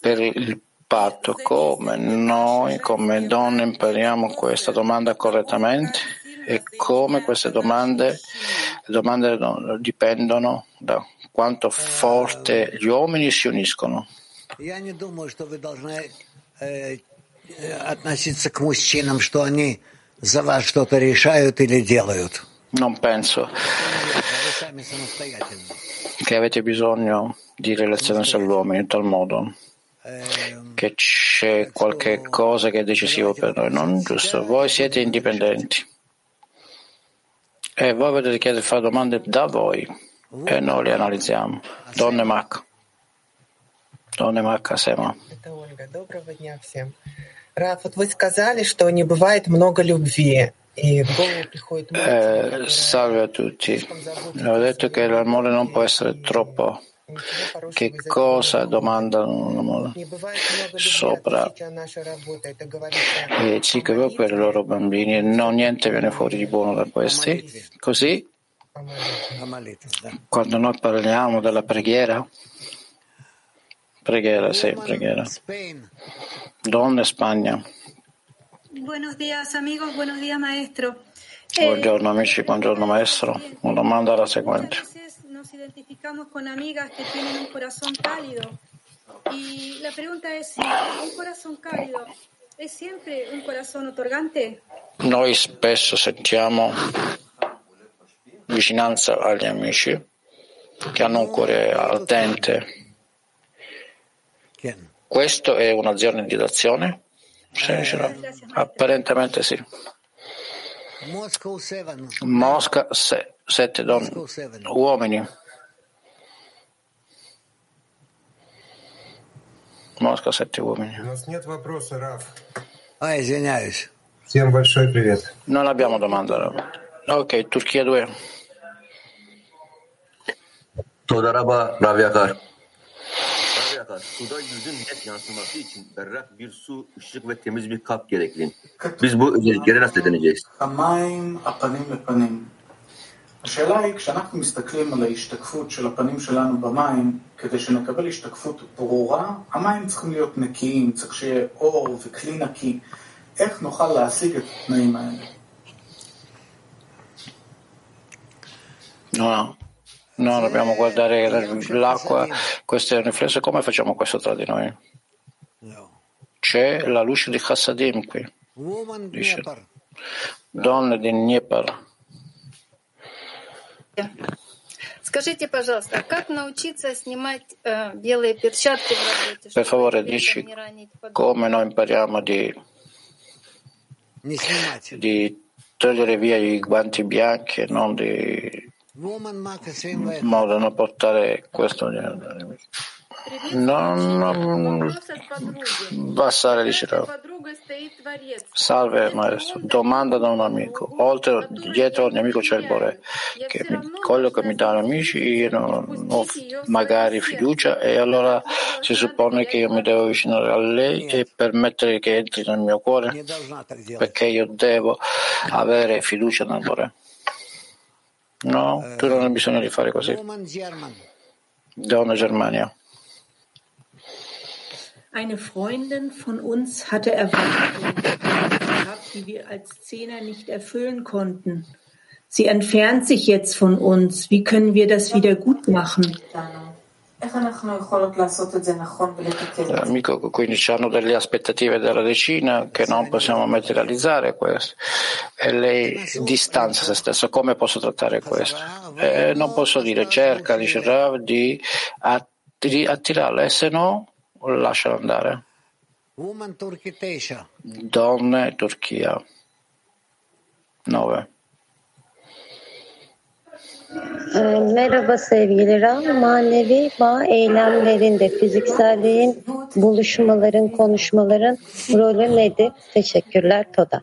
per il patto come noi come donne impariamo questa domanda correttamente e come queste domande, domande dipendono da quanto forte gli uomini si uniscono. Non penso che avete bisogno di relazionarsi agli in tal modo che c'è qualche cosa che è decisivo per noi, non giusto? Voi siete indipendenti. E voi vedete chiedere di fare domande da voi e noi le analizziamo. Donne Mac. Donne Mac Asema. Это Ольга. Доброго дня всем. Раф, вот вы сказали, что не бывает много любви. И в голову приходит мысль, Eh, salve a tutti. Ho detto che l'amore non può essere troppo. Che cosa domandano sopra e Cicco per i loro bambini? e non niente viene fuori di buono da questi. Così, quando noi parliamo della preghiera, preghiera, sì, preghiera. Donne Spagna. Buenos días amigos, buenos días maestro. Buongiorno amici, buongiorno maestro. Una domanda è la seguente. Noi spesso sentiamo vicinanza agli amici che hanno un cuore ardente. Questo è un'azione di dazione? No. Apparentemente sì. Moscow 7. Mosca, se- sette donne, uomini. Mosca, sette uomini. У нас нет вопроса, Раф. А, извиняюсь. Всем большой привет. Non abbiamo domanda. Ok, Turchia 2. Todaraba Rav Yakar. Rav Yakar, suda yüzün net yansıması için berrak bir su, ışık ve temiz bir kap gerekli. Biz bu özellikleri nasıl edineceğiz? השאלה היא, כשאנחנו מסתכלים על ההשתקפות של הפנים שלנו במים, כדי שנקבל השתקפות ברורה, המים צריכים להיות נקיים, צריך שיהיה אור וכלי נקי. איך נוכל להשיג את התנאים האלה? No, no, dobbiamo guardare l'acqua, questo è un riflesso, come facciamo questo tra di noi? C'è la luce di Chassadim qui, Woman dice. Dnepr. Donne di Dnieper. Скажите, пожалуйста, а как научиться снимать э, белые перчатки в работе, Per чтобы favore, при этом dici не ранить подругу? come noi impariamo di, Не снимать. di togliere via i guanti bianchi e non di Woman Maka 7. modo non portare questo non Vassare diceva salve maestro. domanda da un amico. oltre dietro ogni amico c'è il Bore che mi, quello che mi danno amici io non ho magari fiducia e allora si suppone che io mi devo avvicinare a lei e permettere che entri nel mio cuore perché io devo avere fiducia nel Bore no tu non hai bisogno di fare così donna Germania Eine Freundin von uns hatte Erwartungen gehabt, die wir als Zehner nicht erfüllen konnten. Sie entfernt sich jetzt von uns. Wie können wir das wieder gut machen? Amico, quindi hanno delle aspettative dalla decina che non possiamo materializzare questo. E lei distanza se stesso. Come posso trattare questo? Eh, non posso dire cerca, dice Rav, di atti- attirarla e se no lasciala andare. Woman Turkey 10. Donne, Turchia. 9. Ee, Merhaba sevgili Ram. Manevi bağ eylemlerinde fizikselliğin, buluşmaların, konuşmaların rolü nedir? Teşekkürler Toda.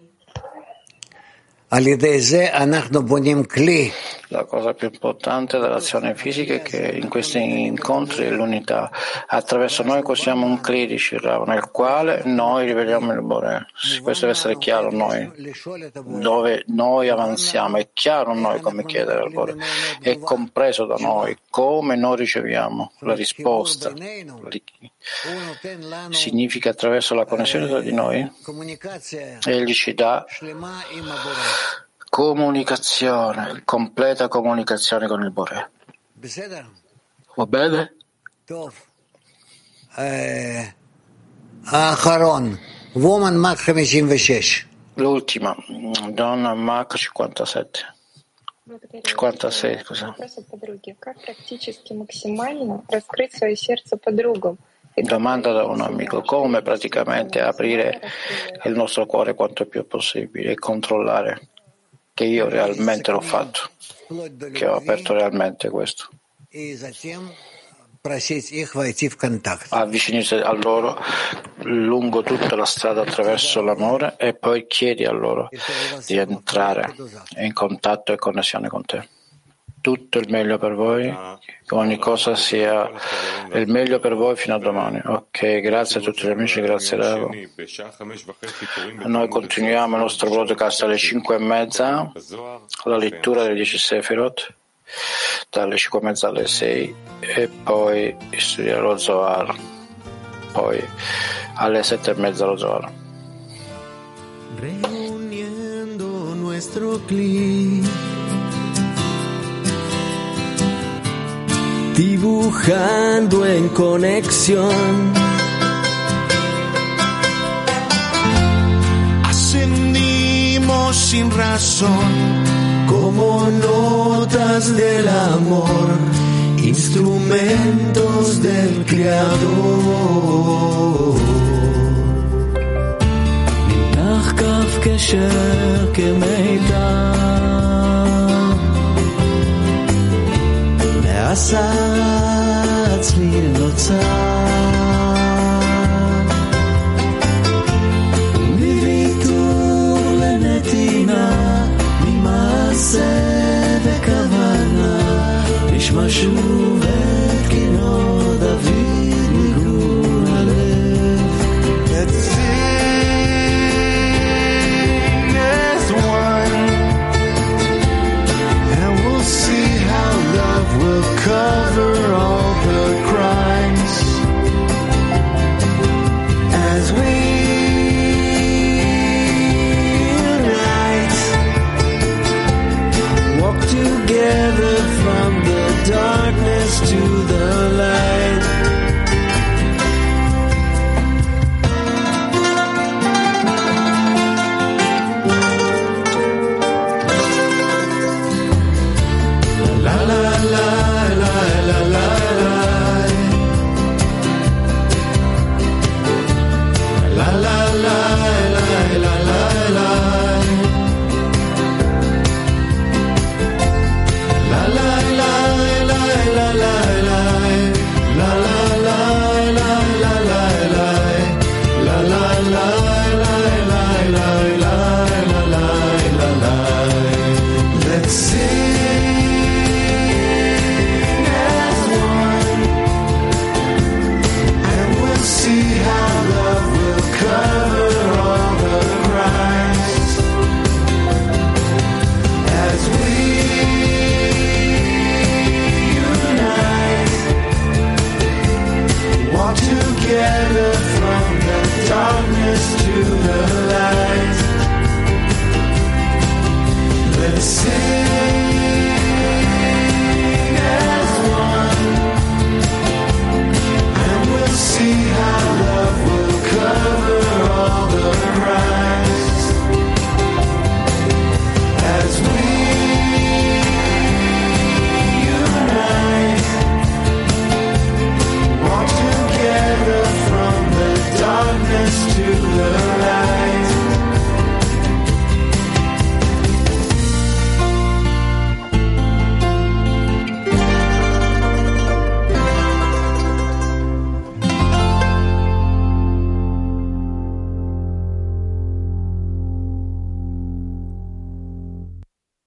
La cosa più importante dell'azione fisica è che in questi incontri è l'unità. Attraverso noi costruiamo un clidici, nel quale noi riveliamo il Bore. Questo deve essere chiaro noi, dove noi avanziamo. È chiaro noi come chiedere al Bore. È compreso da noi come noi riceviamo la risposta significa attraverso la connessione tra di noi, egli ci dà comunicazione, completa comunicazione con il Bore. Va bene? L'ultima, donna Mach 57. 56, scusa. Как практически максимально раскрыть свое сердце подругам? Domanda da un amico, come praticamente aprire il nostro cuore quanto più possibile e controllare? che io realmente l'ho fatto, che ho aperto realmente questo. Avvicinarsi a loro lungo tutta la strada attraverso l'amore e poi chiedi a loro di entrare in contatto e connessione con te. Tutto il meglio per voi, che ogni cosa sia il meglio per voi fino a domani. Ok, grazie a tutti gli amici, grazie Ravo. Noi continuiamo il nostro broadcast alle 5 e mezza, la lettura delle 10 Sefirot dalle 5 e mezza alle 6 e poi studiare lo Zohar, poi alle 7 e mezza lo Zohar. Reuniendo nuestro clic, dibujando en conexión. Ascendimos sin razón como notas del amor, instrumentos del Creador. נמתח כף קשר כמיטב, עשה הצליל נוצר. מוויתור לנתינה, ממעשה וכוונה, יש משהו ו... together from the darkness to the light.